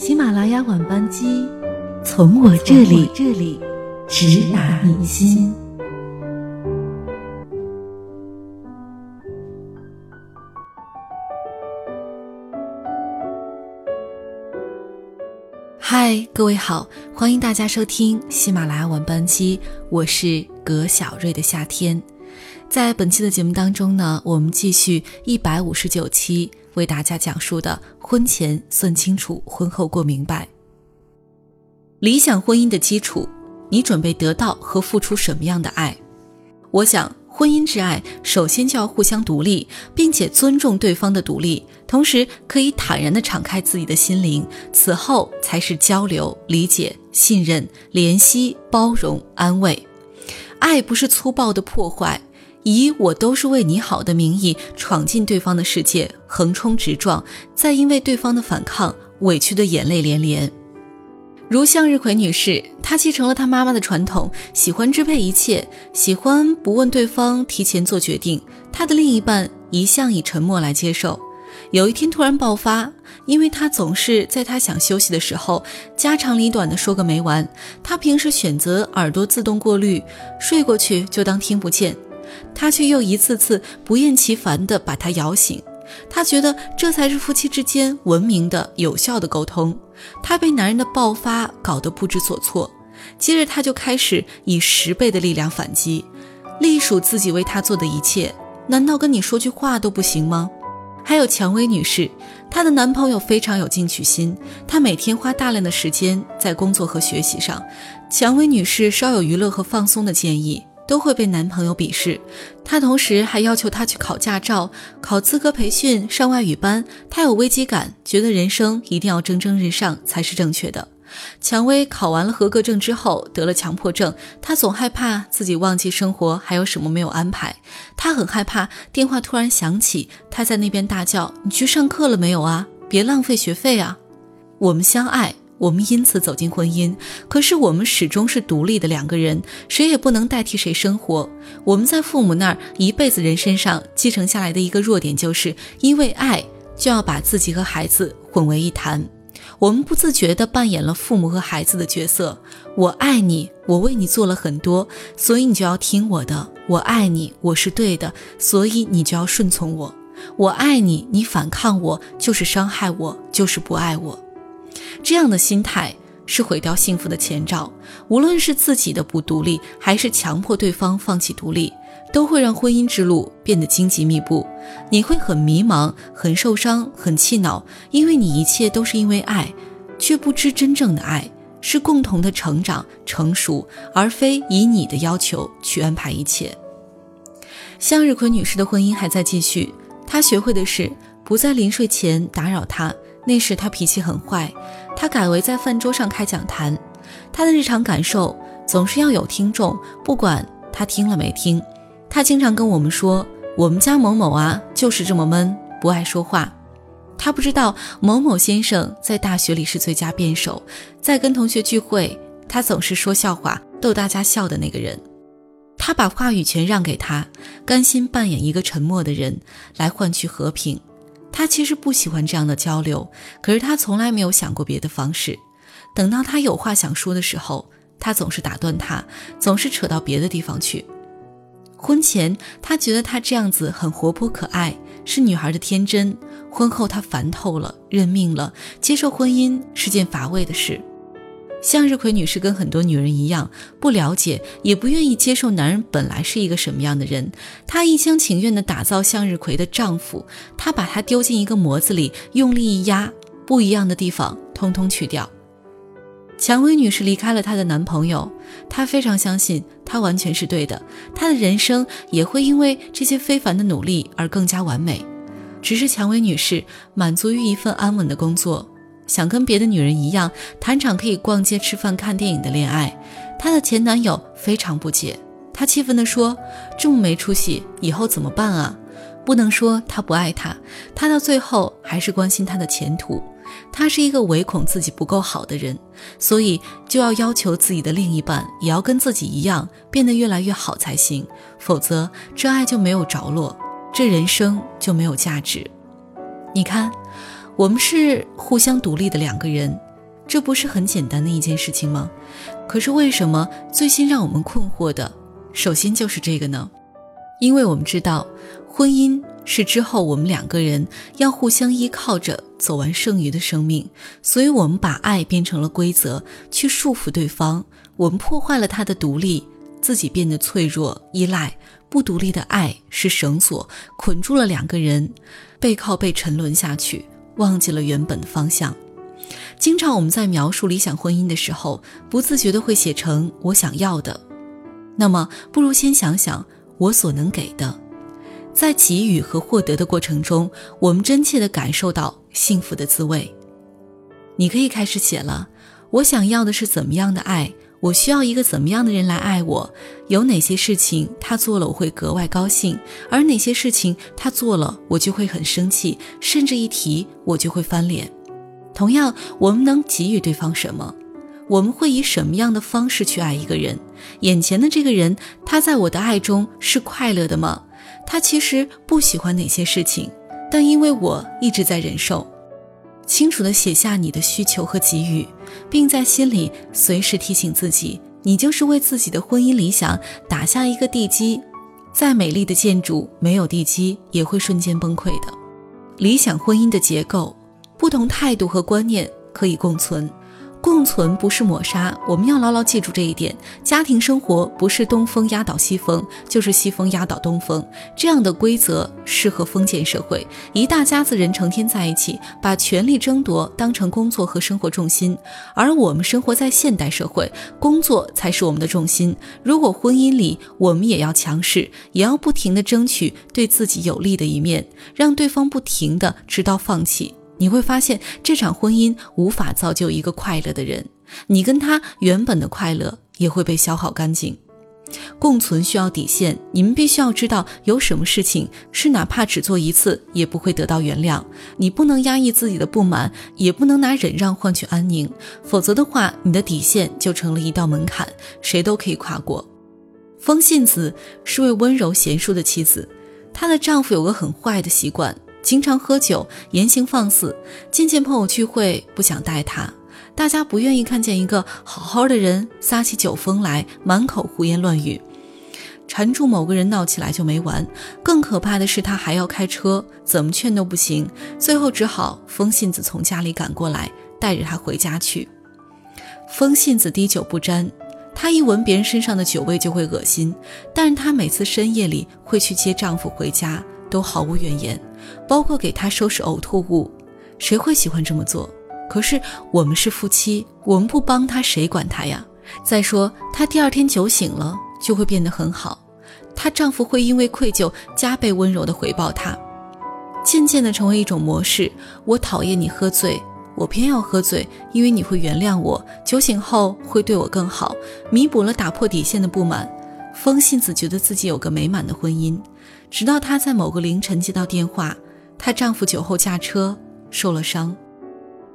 喜马拉雅晚班机，从我这里这里直达你心。嗨，各位好，欢迎大家收听喜马拉雅晚班机，我是葛小瑞的夏天。在本期的节目当中呢，我们继续一百五十九期为大家讲述的婚前算清楚，婚后过明白。理想婚姻的基础，你准备得到和付出什么样的爱？我想，婚姻之爱首先就要互相独立，并且尊重对方的独立，同时可以坦然的敞开自己的心灵，此后才是交流、理解、信任、怜惜、包容、安慰。爱不是粗暴的破坏。以我都是为你好的名义闯进对方的世界，横冲直撞，再因为对方的反抗委屈的眼泪连连。如向日葵女士，她继承了她妈妈的传统，喜欢支配一切，喜欢不问对方提前做决定。她的另一半一向以沉默来接受。有一天突然爆发，因为他总是在他想休息的时候家长里短的说个没完。他平时选择耳朵自动过滤，睡过去就当听不见。他却又一次次不厌其烦地把他摇醒，他觉得这才是夫妻之间文明的、有效的沟通。他被男人的爆发搞得不知所措，接着他就开始以十倍的力量反击，隶属自己为他做的一切。难道跟你说句话都不行吗？还有蔷薇女士，她的男朋友非常有进取心，他每天花大量的时间在工作和学习上。蔷薇女士稍有娱乐和放松的建议。都会被男朋友鄙视，她同时还要求他去考驾照、考资格培训、上外语班。她有危机感，觉得人生一定要蒸蒸日上才是正确的。蔷薇考完了合格证之后得了强迫症，她总害怕自己忘记生活还有什么没有安排。她很害怕电话突然响起，她在那边大叫：“你去上课了没有啊？别浪费学费啊！”我们相爱。我们因此走进婚姻，可是我们始终是独立的两个人，谁也不能代替谁生活。我们在父母那儿一辈子人身上继承下来的一个弱点，就是因为爱就要把自己和孩子混为一谈。我们不自觉地扮演了父母和孩子的角色。我爱你，我为你做了很多，所以你就要听我的。我爱你，我是对的，所以你就要顺从我。我爱你，你反抗我就是伤害我，就是不爱我。这样的心态是毁掉幸福的前兆。无论是自己的不独立，还是强迫对方放弃独立，都会让婚姻之路变得荆棘密布。你会很迷茫、很受伤、很气恼，因为你一切都是因为爱，却不知真正的爱是共同的成长、成熟，而非以你的要求去安排一切。向日葵女士的婚姻还在继续，她学会的是不在临睡前打扰他。那时他脾气很坏，他改为在饭桌上开讲坛。他的日常感受总是要有听众，不管他听了没听。他经常跟我们说：“我们家某某啊，就是这么闷，不爱说话。”他不知道某某先生在大学里是最佳辩手，在跟同学聚会，他总是说笑话逗大家笑的那个人。他把话语权让给他，甘心扮演一个沉默的人，来换取和平。他其实不喜欢这样的交流，可是他从来没有想过别的方式。等到他有话想说的时候，他总是打断他，总是扯到别的地方去。婚前他觉得他这样子很活泼可爱，是女孩的天真；婚后他烦透了，认命了，接受婚姻是件乏味的事。向日葵女士跟很多女人一样，不了解也不愿意接受男人本来是一个什么样的人。她一厢情愿地打造向日葵的丈夫，她把他丢进一个模子里，用力一压，不一样的地方通通去掉。蔷薇女士离开了她的男朋友，她非常相信她完全是对的，她的人生也会因为这些非凡的努力而更加完美。只是蔷薇女士满足于一份安稳的工作。想跟别的女人一样谈场可以逛街、吃饭、看电影的恋爱，她的前男友非常不解，他气愤地说：“这么没出息，以后怎么办啊？”不能说他不爱她，他到最后还是关心她的前途。他是一个唯恐自己不够好的人，所以就要要求自己的另一半也要跟自己一样变得越来越好才行，否则这爱就没有着落，这人生就没有价值。你看。我们是互相独立的两个人，这不是很简单的一件事情吗？可是为什么最先让我们困惑的，首先就是这个呢？因为我们知道，婚姻是之后我们两个人要互相依靠着走完剩余的生命，所以我们把爱变成了规则，去束缚对方，我们破坏了他的独立，自己变得脆弱依赖。不独立的爱是绳索，捆住了两个人，背靠背沉沦下去，忘记了原本的方向。经常我们在描述理想婚姻的时候，不自觉的会写成我想要的。那么，不如先想想我所能给的。在给予和获得的过程中，我们真切的感受到幸福的滋味。你可以开始写了。我想要的是怎么样的爱？我需要一个怎么样的人来爱我？有哪些事情他做了我会格外高兴，而哪些事情他做了我就会很生气，甚至一提我就会翻脸。同样，我们能给予对方什么？我们会以什么样的方式去爱一个人？眼前的这个人，他在我的爱中是快乐的吗？他其实不喜欢哪些事情，但因为我一直在忍受。清楚地写下你的需求和给予，并在心里随时提醒自己，你就是为自己的婚姻理想打下一个地基。再美丽的建筑，没有地基也会瞬间崩溃的。理想婚姻的结构。不同态度和观念可以共存，共存不是抹杀，我们要牢牢记住这一点。家庭生活不是东风压倒西风，就是西风压倒东风。这样的规则适合封建社会，一大家子人成天在一起，把权力争夺当成工作和生活重心。而我们生活在现代社会，工作才是我们的重心。如果婚姻里我们也要强势，也要不停的争取对自己有利的一面，让对方不停的直到放弃。你会发现，这场婚姻无法造就一个快乐的人，你跟他原本的快乐也会被消耗干净。共存需要底线，你们必须要知道，有什么事情是哪怕只做一次也不会得到原谅。你不能压抑自己的不满，也不能拿忍让换取安宁，否则的话，你的底线就成了一道门槛，谁都可以跨过。风信子是位温柔贤淑的妻子，她的丈夫有个很坏的习惯。经常喝酒，言行放肆，渐渐朋友聚会不想带他，大家不愿意看见一个好好的人撒起酒疯来，满口胡言乱语，缠住某个人闹起来就没完。更可怕的是，他还要开车，怎么劝都不行，最后只好风信子从家里赶过来，带着他回家去。风信子滴酒不沾，她一闻别人身上的酒味就会恶心，但是她每次深夜里会去接丈夫回家。都毫无怨言，包括给他收拾呕吐物，谁会喜欢这么做？可是我们是夫妻，我们不帮他，谁管他呀？再说，她第二天酒醒了就会变得很好，她丈夫会因为愧疚加倍温柔地回报她，渐渐地成为一种模式。我讨厌你喝醉，我偏要喝醉，因为你会原谅我，酒醒后会对我更好，弥补了打破底线的不满。风信子觉得自己有个美满的婚姻。直到她在某个凌晨接到电话，她丈夫酒后驾车受了伤。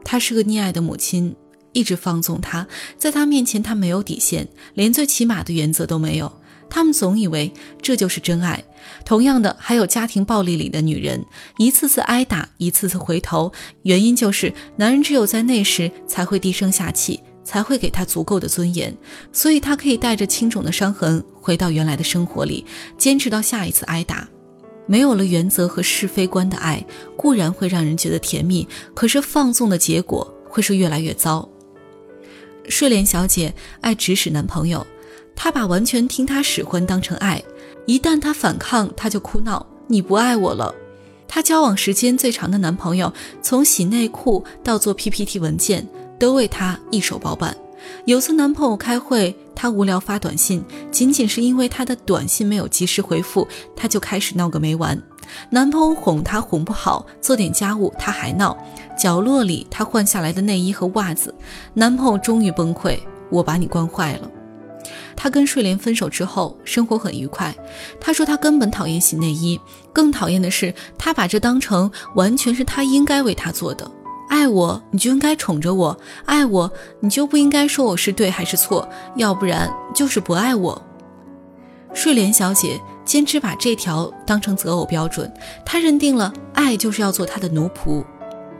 她是个溺爱的母亲，一直放纵他，在他面前她没有底线，连最起码的原则都没有。他们总以为这就是真爱。同样的，还有家庭暴力里的女人，一次次挨打，一次次回头，原因就是男人只有在那时才会低声下气，才会给她足够的尊严，所以她可以带着轻重的伤痕。回到原来的生活里，坚持到下一次挨打。没有了原则和是非观的爱，固然会让人觉得甜蜜，可是放纵的结果会是越来越糟。睡莲小姐爱指使男朋友，她把完全听他使唤当成爱，一旦他反抗，她就哭闹：“你不爱我了。”她交往时间最长的男朋友，从洗内裤到做 PPT 文件，都为她一手包办。有次男朋友开会，她无聊发短信，仅仅是因为他的短信没有及时回复，她就开始闹个没完。男朋友哄她哄不好，做点家务她还闹。角落里她换下来的内衣和袜子，男朋友终于崩溃，我把你惯坏了。她跟睡莲分手之后，生活很愉快。她说她根本讨厌洗内衣，更讨厌的是他把这当成完全是他应该为她做的。爱我，你就应该宠着我；爱我，你就不应该说我是对还是错，要不然就是不爱我。睡莲小姐坚持把这条当成择偶标准，她认定了爱就是要做她的奴仆。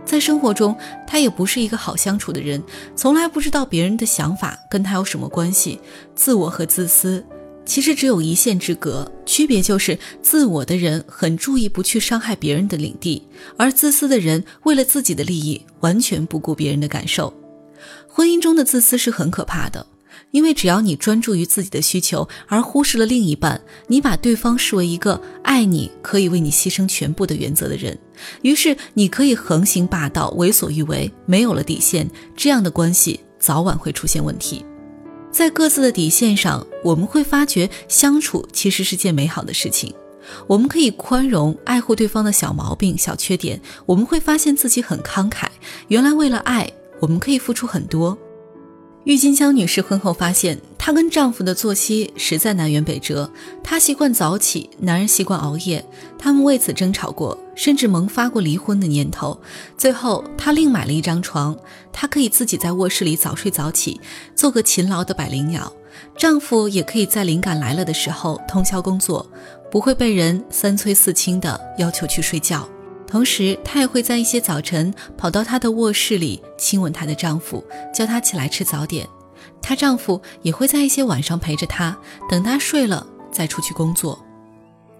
在生活中，她也不是一个好相处的人，从来不知道别人的想法跟她有什么关系。自我和自私其实只有一线之隔，区别就是自我的人很注意不去伤害别人的领地，而自私的人为了自己的利益，完全不顾别人的感受。婚姻中的自私是很可怕的。因为只要你专注于自己的需求，而忽视了另一半，你把对方视为一个爱你可以为你牺牲全部的原则的人，于是你可以横行霸道、为所欲为，没有了底线，这样的关系早晚会出现问题。在各自的底线上，我们会发觉相处其实是件美好的事情。我们可以宽容、爱护对方的小毛病、小缺点，我们会发现自己很慷慨。原来为了爱，我们可以付出很多。郁金香女士婚后发现，她跟丈夫的作息实在南辕北辙。她习惯早起，男人习惯熬夜，他们为此争吵过，甚至萌发过离婚的念头。最后，她另买了一张床，她可以自己在卧室里早睡早起，做个勤劳的百灵鸟。丈夫也可以在灵感来了的时候通宵工作，不会被人三催四请的要求去睡觉。同时，她也会在一些早晨跑到她的卧室里亲吻她的丈夫，叫他起来吃早点。她丈夫也会在一些晚上陪着她，等她睡了再出去工作。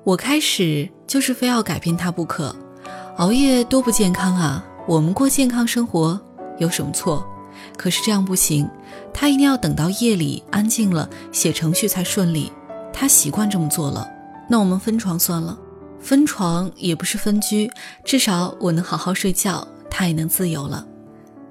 我开始就是非要改变她不可，熬夜多不健康啊！我们过健康生活有什么错？可是这样不行，她一定要等到夜里安静了写程序才顺利。她习惯这么做了，那我们分床算了。分床也不是分居，至少我能好好睡觉，他也能自由了。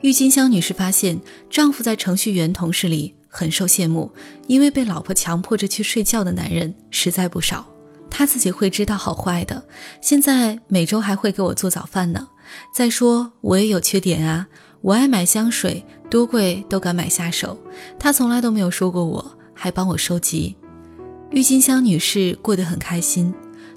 郁金香女士发现，丈夫在程序员同事里很受羡慕，因为被老婆强迫着去睡觉的男人实在不少。他自己会知道好坏的，现在每周还会给我做早饭呢。再说我也有缺点啊，我爱买香水，多贵都敢买下手，他从来都没有说过我，还帮我收集。郁金香女士过得很开心。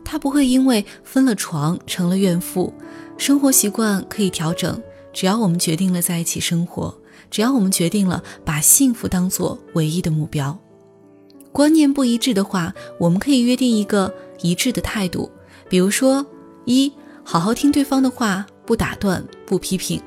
她不会因为分了床成了怨妇，生活习惯可以调整，只要我们决定了在一起生活，只要我们决定了把幸福当做唯一的目标。观念不一致的话，我们可以约定一个一致的态度，比如说：一，好好听对方的话，不打断，不批评；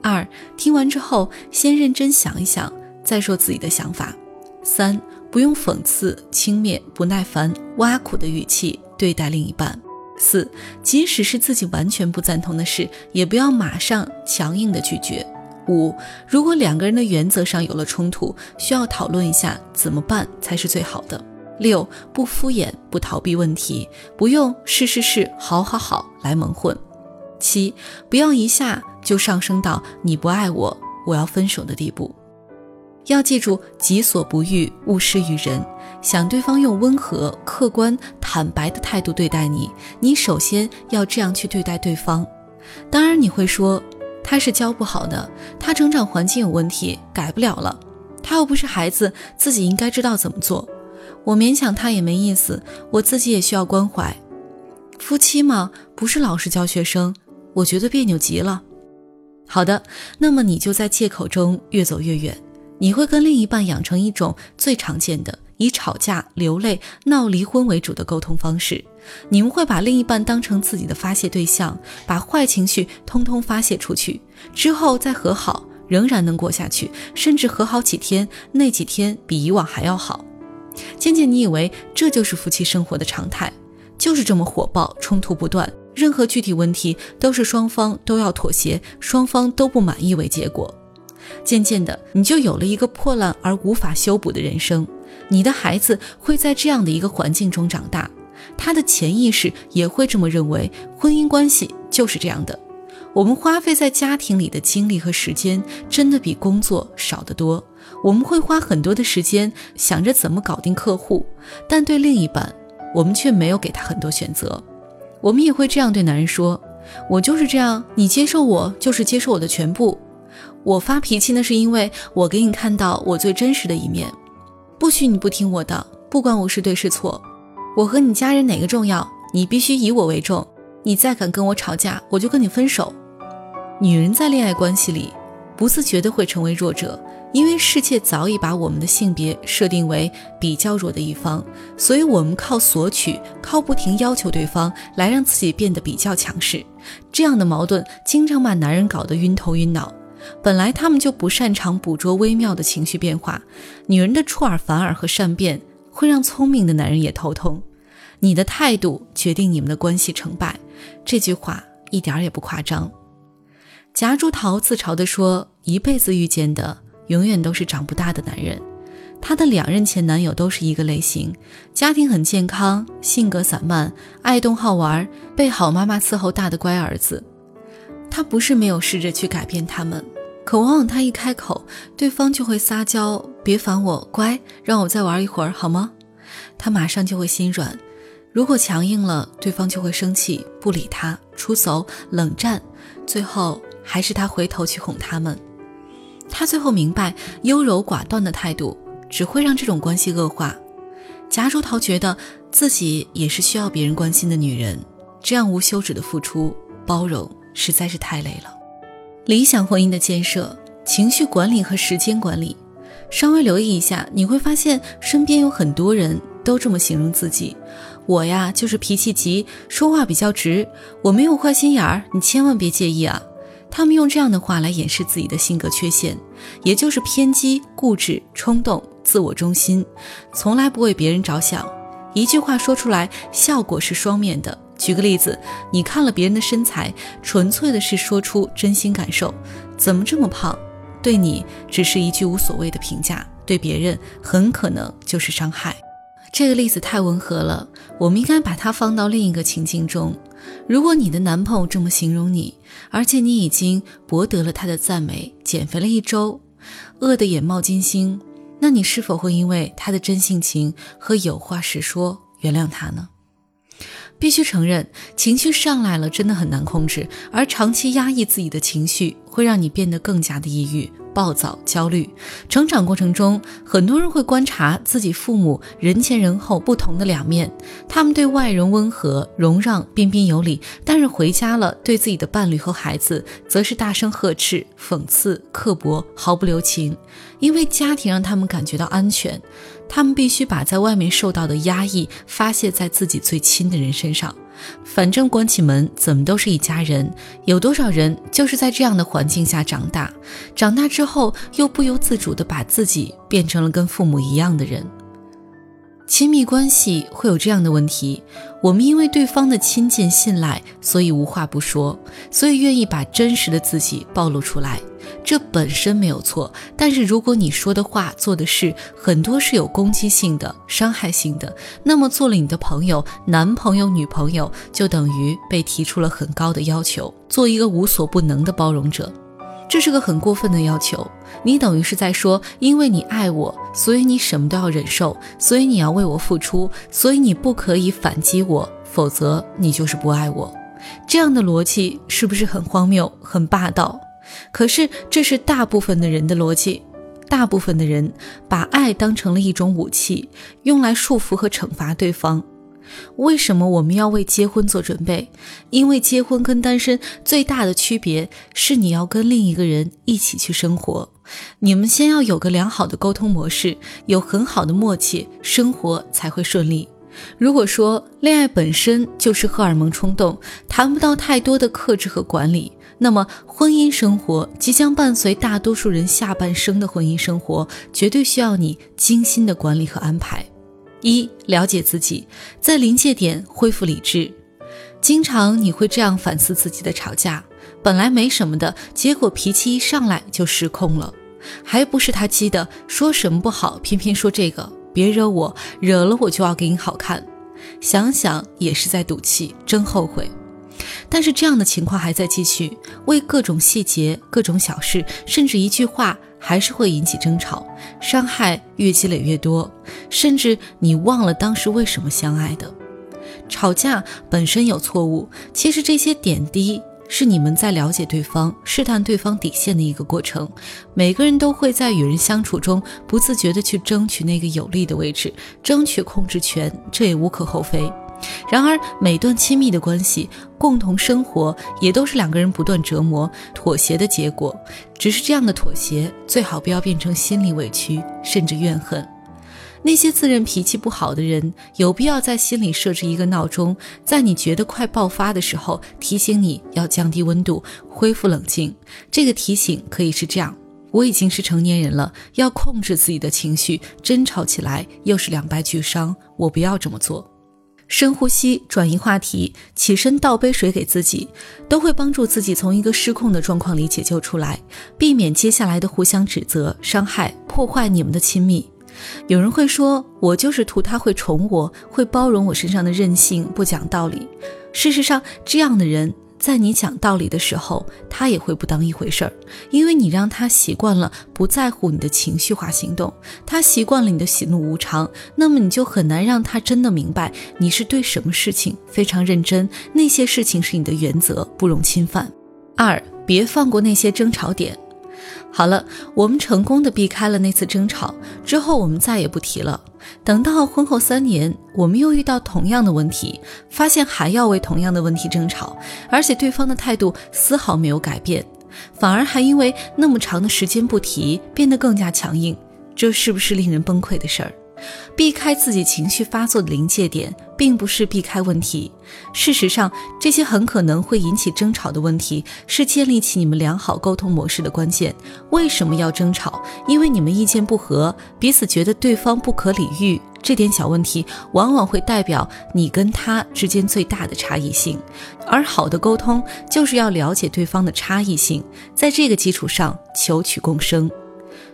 二，听完之后先认真想一想，再说自己的想法；三，不用讽刺、轻蔑、不耐烦、挖苦的语气。对待另一半，四，即使是自己完全不赞同的事，也不要马上强硬的拒绝。五，如果两个人的原则上有了冲突，需要讨论一下怎么办才是最好的。六，不敷衍，不逃避问题，不用是是是，好好好来蒙混。七，不要一下就上升到你不爱我，我要分手的地步。要记住，己所不欲，勿施于人。想对方用温和、客观、坦白的态度对待你，你首先要这样去对待对方。当然，你会说他是教不好的，他成长环境有问题，改不了了。他又不是孩子，自己应该知道怎么做。我勉强他也没意思，我自己也需要关怀。夫妻嘛，不是老师教学生，我觉得别扭极了。好的，那么你就在借口中越走越远。你会跟另一半养成一种最常见的以吵架、流泪、闹离婚为主的沟通方式。你们会把另一半当成自己的发泄对象，把坏情绪通通发泄出去，之后再和好，仍然能过下去，甚至和好几天，那几天比以往还要好。渐渐，你以为这就是夫妻生活的常态，就是这么火爆，冲突不断，任何具体问题都是双方都要妥协，双方都不满意为结果。渐渐的，你就有了一个破烂而无法修补的人生。你的孩子会在这样的一个环境中长大，他的潜意识也会这么认为。婚姻关系就是这样的。我们花费在家庭里的精力和时间，真的比工作少得多。我们会花很多的时间想着怎么搞定客户，但对另一半，我们却没有给他很多选择。我们也会这样对男人说：“我就是这样，你接受我就是接受我的全部。”我发脾气，那是因为我给你看到我最真实的一面，不许你不听我的，不管我是对是错。我和你家人哪个重要？你必须以我为重。你再敢跟我吵架，我就跟你分手。女人在恋爱关系里，不自觉的会成为弱者，因为世界早已把我们的性别设定为比较弱的一方，所以我们靠索取，靠不停要求对方来让自己变得比较强势。这样的矛盾经常把男人搞得晕头晕脑。本来他们就不擅长捕捉微妙的情绪变化，女人的出尔反尔和善变会让聪明的男人也头痛。你的态度决定你们的关系成败，这句话一点也不夸张。夹竹桃自嘲地说：“一辈子遇见的永远都是长不大的男人。”她的两任前男友都是一个类型，家庭很健康，性格散漫，爱动好玩，被好妈妈伺候大的乖儿子。他不是没有试着去改变他们，可往往他一开口，对方就会撒娇：“别烦我，乖，让我再玩一会儿好吗？”他马上就会心软。如果强硬了，对方就会生气，不理他，出走，冷战，最后还是他回头去哄他们。他最后明白，优柔寡断的态度只会让这种关系恶化。夹竹桃觉得自己也是需要别人关心的女人，这样无休止的付出、包容实在是太累了。理想婚姻的建设、情绪管理和时间管理，稍微留意一下，你会发现身边有很多人都这么形容自己。我呀，就是脾气急，说话比较直。我没有坏心眼儿，你千万别介意啊。他们用这样的话来掩饰自己的性格缺陷，也就是偏激、固执、冲动、自我中心，从来不为别人着想。一句话说出来，效果是双面的。举个例子，你看了别人的身材，纯粹的是说出真心感受，怎么这么胖？对你只是一句无所谓的评价，对别人很可能就是伤害。这个例子太温和了，我们应该把它放到另一个情境中。如果你的男朋友这么形容你，而且你已经博得了他的赞美，减肥了一周，饿得眼冒金星，那你是否会因为他的真性情和有话实说原谅他呢？必须承认，情绪上来了真的很难控制，而长期压抑自己的情绪会让你变得更加的抑郁。暴躁、焦虑，成长过程中，很多人会观察自己父母人前人后不同的两面。他们对外人温和、容让、彬彬有礼，但是回家了，对自己的伴侣和孩子，则是大声呵斥、讽刺、刻薄、毫不留情。因为家庭让他们感觉到安全，他们必须把在外面受到的压抑发泄在自己最亲的人身上。反正关起门怎么都是一家人，有多少人就是在这样的环境下长大，长大之后又不由自主地把自己变成了跟父母一样的人。亲密关系会有这样的问题：我们因为对方的亲近信赖，所以无话不说，所以愿意把真实的自己暴露出来。这本身没有错，但是如果你说的话、做的事很多是有攻击性的、伤害性的，那么做了你的朋友、男朋友、女朋友，就等于被提出了很高的要求，做一个无所不能的包容者。这是个很过分的要求，你等于是在说，因为你爱我，所以你什么都要忍受，所以你要为我付出，所以你不可以反击我，否则你就是不爱我。这样的逻辑是不是很荒谬、很霸道？可是这是大部分的人的逻辑，大部分的人把爱当成了一种武器，用来束缚和惩罚对方。为什么我们要为结婚做准备？因为结婚跟单身最大的区别是，你要跟另一个人一起去生活，你们先要有个良好的沟通模式，有很好的默契，生活才会顺利。如果说恋爱本身就是荷尔蒙冲动，谈不到太多的克制和管理，那么婚姻生活即将伴随大多数人下半生的婚姻生活，绝对需要你精心的管理和安排。一了解自己，在临界点恢复理智。经常你会这样反思自己的吵架，本来没什么的，结果脾气一上来就失控了，还不是他激的，说什么不好，偏偏说这个。别惹我，惹了我就要给你好看。想想也是在赌气，真后悔。但是这样的情况还在继续，为各种细节、各种小事，甚至一句话，还是会引起争吵，伤害越积累越多，甚至你忘了当时为什么相爱的。吵架本身有错误，其实这些点滴。是你们在了解对方、试探对方底线的一个过程。每个人都会在与人相处中不自觉地去争取那个有利的位置，争取控制权，这也无可厚非。然而，每段亲密的关系、共同生活，也都是两个人不断折磨、妥协的结果。只是这样的妥协，最好不要变成心理委屈，甚至怨恨。那些自认脾气不好的人，有必要在心里设置一个闹钟，在你觉得快爆发的时候，提醒你要降低温度，恢复冷静。这个提醒可以是这样：我已经是成年人了，要控制自己的情绪，争吵起来又是两败俱伤，我不要这么做。深呼吸，转移话题，起身倒杯水给自己，都会帮助自己从一个失控的状况里解救出来，避免接下来的互相指责、伤害、破坏你们的亲密。有人会说，我就是图他会宠我，会包容我身上的任性、不讲道理。事实上，这样的人。在你讲道理的时候，他也会不当一回事儿，因为你让他习惯了不在乎你的情绪化行动，他习惯了你的喜怒无常，那么你就很难让他真的明白你是对什么事情非常认真，那些事情是你的原则，不容侵犯。二，别放过那些争吵点。好了，我们成功的避开了那次争吵之后，我们再也不提了。等到婚后三年，我们又遇到同样的问题，发现还要为同样的问题争吵，而且对方的态度丝毫没有改变，反而还因为那么长的时间不提，变得更加强硬。这是不是令人崩溃的事儿？避开自己情绪发作的临界点，并不是避开问题。事实上，这些很可能会引起争吵的问题，是建立起你们良好沟通模式的关键。为什么要争吵？因为你们意见不合，彼此觉得对方不可理喻。这点小问题，往往会代表你跟他之间最大的差异性。而好的沟通，就是要了解对方的差异性，在这个基础上求取共生。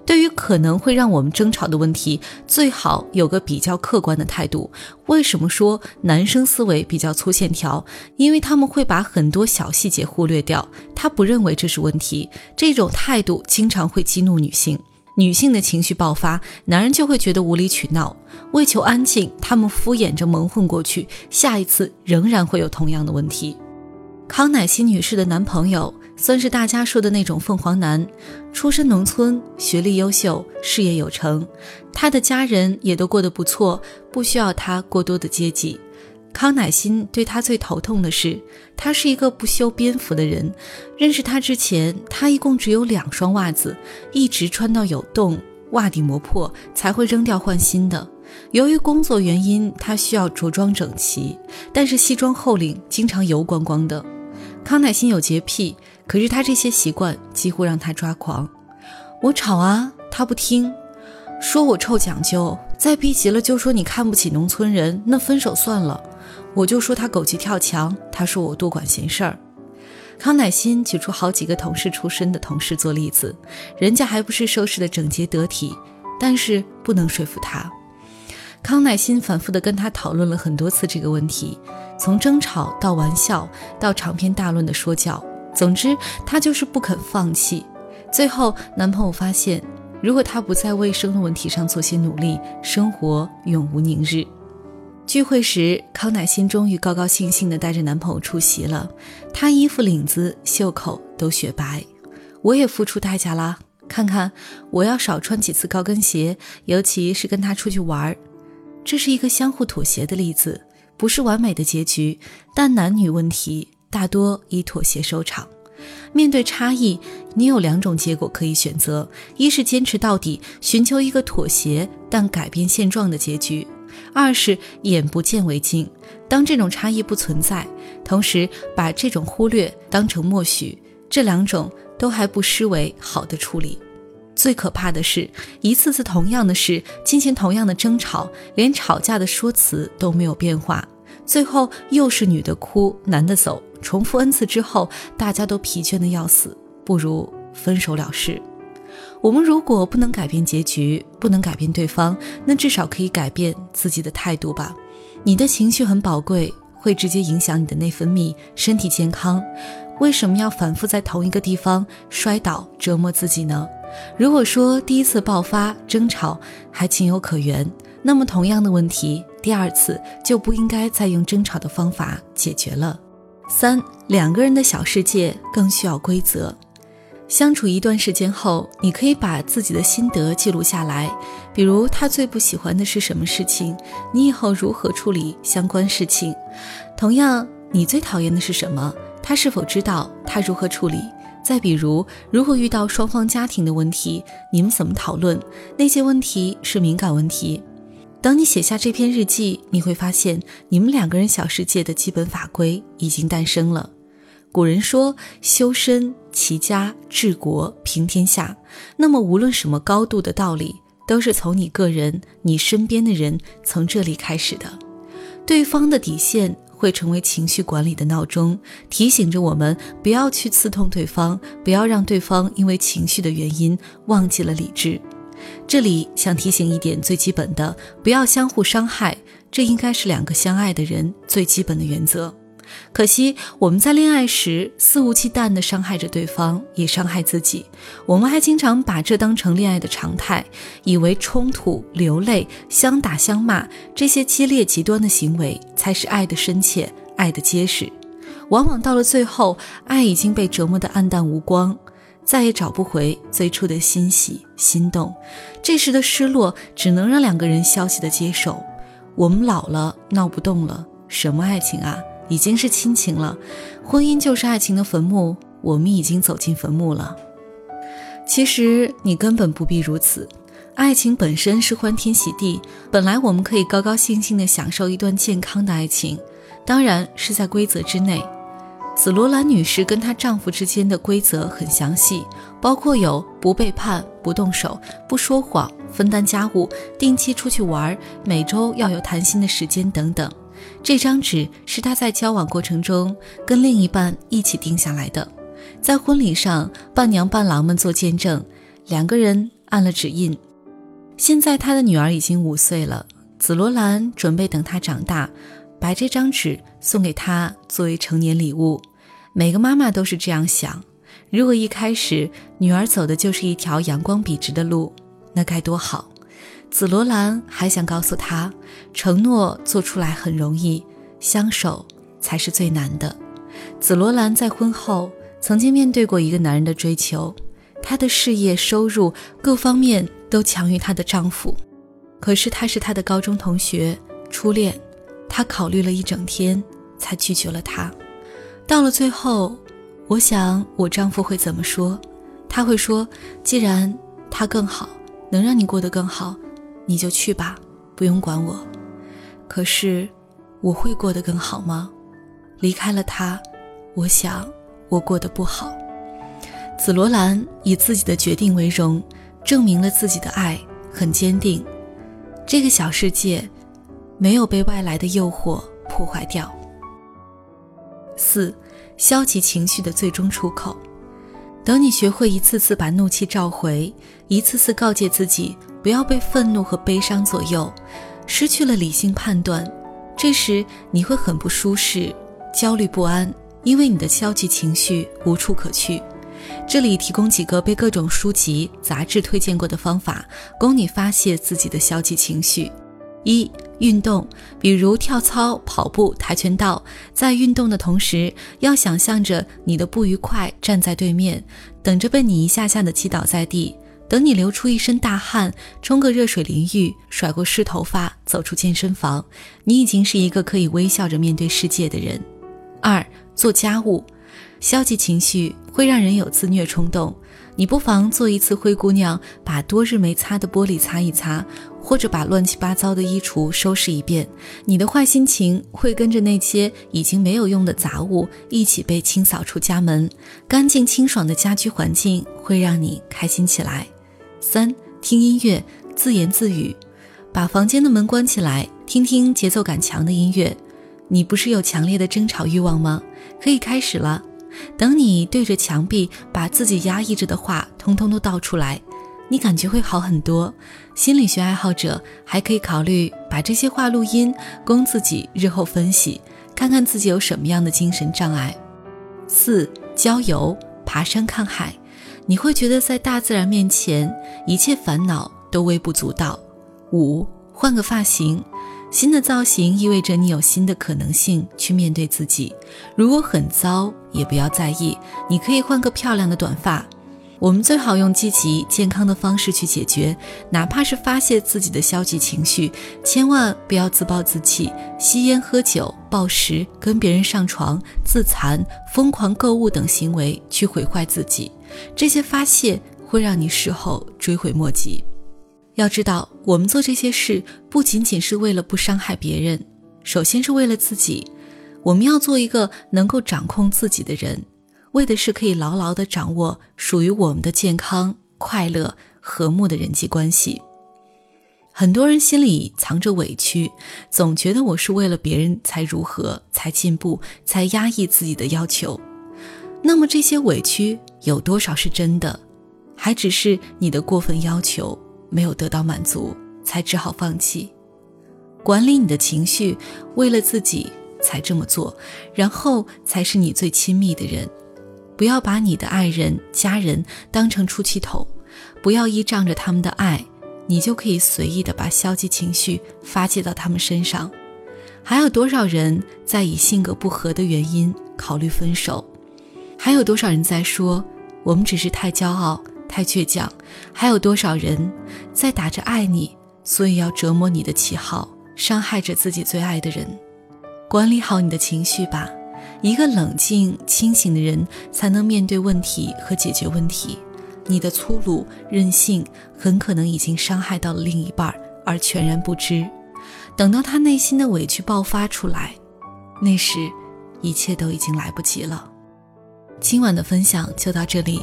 对于可能会让我们争吵的问题，最好有个比较客观的态度。为什么说男生思维比较粗线条？因为他们会把很多小细节忽略掉，他不认为这是问题。这种态度经常会激怒女性，女性的情绪爆发，男人就会觉得无理取闹。为求安静，他们敷衍着蒙混过去，下一次仍然会有同样的问题。康乃馨女士的男朋友算是大家说的那种凤凰男，出身农村，学历优秀，事业有成，他的家人也都过得不错，不需要他过多的接济。康乃馨对他最头痛的是，他是一个不修边幅的人。认识他之前，他一共只有两双袜子，一直穿到有洞，袜底磨破才会扔掉换新的。由于工作原因，他需要着装整齐，但是西装后领经常油光光的。康乃馨有洁癖，可是他这些习惯几乎让他抓狂。我吵啊，他不听，说我臭讲究，再逼急了就说你看不起农村人，那分手算了。我就说他狗急跳墙，他说我多管闲事儿。康乃馨举出好几个同事出身的同事做例子，人家还不是收拾的整洁得体，但是不能说服他。康乃馨反复的跟他讨论了很多次这个问题，从争吵到玩笑，到长篇大论的说教，总之她就是不肯放弃。最后，男朋友发现，如果她不在卫生的问题上做些努力，生活永无宁日。聚会时，康乃馨终于高高兴兴地带着男朋友出席了，她衣服领子、袖口都雪白。我也付出代价啦，看看我要少穿几次高跟鞋，尤其是跟他出去玩儿。这是一个相互妥协的例子，不是完美的结局，但男女问题大多以妥协收场。面对差异，你有两种结果可以选择：一是坚持到底，寻求一个妥协但改变现状的结局；二是眼不见为净，当这种差异不存在，同时把这种忽略当成默许。这两种都还不失为好的处理。最可怕的是，一次次同样的事进行同样的争吵，连吵架的说辞都没有变化，最后又是女的哭，男的走，重复 n 次之后，大家都疲倦的要死，不如分手了事。我们如果不能改变结局，不能改变对方，那至少可以改变自己的态度吧。你的情绪很宝贵，会直接影响你的内分泌、身体健康。为什么要反复在同一个地方摔倒折磨自己呢？如果说第一次爆发争吵还情有可原，那么同样的问题第二次就不应该再用争吵的方法解决了。三两个人的小世界更需要规则。相处一段时间后，你可以把自己的心得记录下来，比如他最不喜欢的是什么事情，你以后如何处理相关事情。同样，你最讨厌的是什么，他是否知道他如何处理。再比如，如果遇到双方家庭的问题，你们怎么讨论？那些问题是敏感问题。当你写下这篇日记，你会发现你们两个人小世界的基本法规已经诞生了。古人说：“修身、齐家、治国、平天下。”那么，无论什么高度的道理，都是从你个人、你身边的人从这里开始的。对方的底线会成为情绪管理的闹钟，提醒着我们不要去刺痛对方，不要让对方因为情绪的原因忘记了理智。这里想提醒一点最基本的：不要相互伤害，这应该是两个相爱的人最基本的原则。可惜我们在恋爱时肆无忌惮地伤害着对方，也伤害自己。我们还经常把这当成恋爱的常态，以为冲突、流泪、相打相骂这些激烈极端的行为才是爱的深切、爱的结实。往往到了最后，爱已经被折磨得黯淡无光，再也找不回最初的欣喜、心动。这时的失落，只能让两个人消极的接受：我们老了，闹不动了，什么爱情啊！已经是亲情了，婚姻就是爱情的坟墓，我们已经走进坟墓了。其实你根本不必如此，爱情本身是欢天喜地，本来我们可以高高兴兴地享受一段健康的爱情，当然是在规则之内。紫罗兰女士跟她丈夫之间的规则很详细，包括有不背叛、不动手、不说谎、分担家务、定期出去玩、每周要有谈心的时间等等。这张纸是她在交往过程中跟另一半一起定下来的，在婚礼上，伴娘伴郎们做见证，两个人按了指印。现在她的女儿已经五岁了，紫罗兰准备等她长大，把这张纸送给她作为成年礼物。每个妈妈都是这样想：如果一开始女儿走的就是一条阳光笔直的路，那该多好。紫罗兰还想告诉他，承诺做出来很容易，相守才是最难的。紫罗兰在婚后曾经面对过一个男人的追求，她的事业、收入各方面都强于她的丈夫，可是他是她的高中同学、初恋，她考虑了一整天才拒绝了他。到了最后，我想我丈夫会怎么说？他会说：“既然他更好，能让你过得更好。”你就去吧，不用管我。可是，我会过得更好吗？离开了他，我想我过得不好。紫罗兰以自己的决定为荣，证明了自己的爱很坚定。这个小世界，没有被外来的诱惑破坏掉。四，消极情绪的最终出口。等你学会一次次把怒气召回，一次次告诫自己。不要被愤怒和悲伤左右，失去了理性判断，这时你会很不舒适、焦虑不安，因为你的消极情绪无处可去。这里提供几个被各种书籍、杂志推荐过的方法，供你发泄自己的消极情绪：一、运动，比如跳操、跑步、跆拳道。在运动的同时，要想象着你的不愉快站在对面，等着被你一下下的击倒在地。等你流出一身大汗，冲个热水淋浴，甩过湿头发，走出健身房，你已经是一个可以微笑着面对世界的人。二，做家务，消极情绪会让人有自虐冲动，你不妨做一次灰姑娘，把多日没擦的玻璃擦一擦，或者把乱七八糟的衣橱收拾一遍，你的坏心情会跟着那些已经没有用的杂物一起被清扫出家门，干净清爽的家居环境会让你开心起来。三听音乐，自言自语，把房间的门关起来，听听节奏感强的音乐。你不是有强烈的争吵欲望吗？可以开始了。等你对着墙壁把自己压抑着的话通通都倒出来，你感觉会好很多。心理学爱好者还可以考虑把这些话录音，供自己日后分析，看看自己有什么样的精神障碍。四郊游，爬山看海。你会觉得在大自然面前，一切烦恼都微不足道。五，换个发型，新的造型意味着你有新的可能性去面对自己。如果很糟，也不要在意，你可以换个漂亮的短发。我们最好用积极健康的方式去解决，哪怕是发泄自己的消极情绪，千万不要自暴自弃，吸烟、喝酒、暴食、跟别人上床、自残、疯狂购物等行为去毁坏自己。这些发泄会让你事后追悔莫及。要知道，我们做这些事不仅仅是为了不伤害别人，首先是为了自己。我们要做一个能够掌控自己的人，为的是可以牢牢地掌握属于我们的健康、快乐、和睦的人际关系。很多人心里藏着委屈，总觉得我是为了别人才如何，才进步，才压抑自己的要求。那么这些委屈有多少是真的？还只是你的过分要求没有得到满足，才只好放弃。管理你的情绪，为了自己才这么做，然后才是你最亲密的人。不要把你的爱人、家人当成出气筒，不要依仗着他们的爱。你就可以随意的把消极情绪发泄到他们身上，还有多少人在以性格不合的原因考虑分手？还有多少人在说我们只是太骄傲、太倔强？还有多少人在打着爱你，所以要折磨你的旗号，伤害着自己最爱的人？管理好你的情绪吧，一个冷静清醒的人才能面对问题和解决问题。你的粗鲁任性很可能已经伤害到了另一半，而全然不知。等到他内心的委屈爆发出来，那时一切都已经来不及了。今晚的分享就到这里，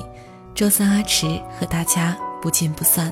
周三阿迟和大家不见不散。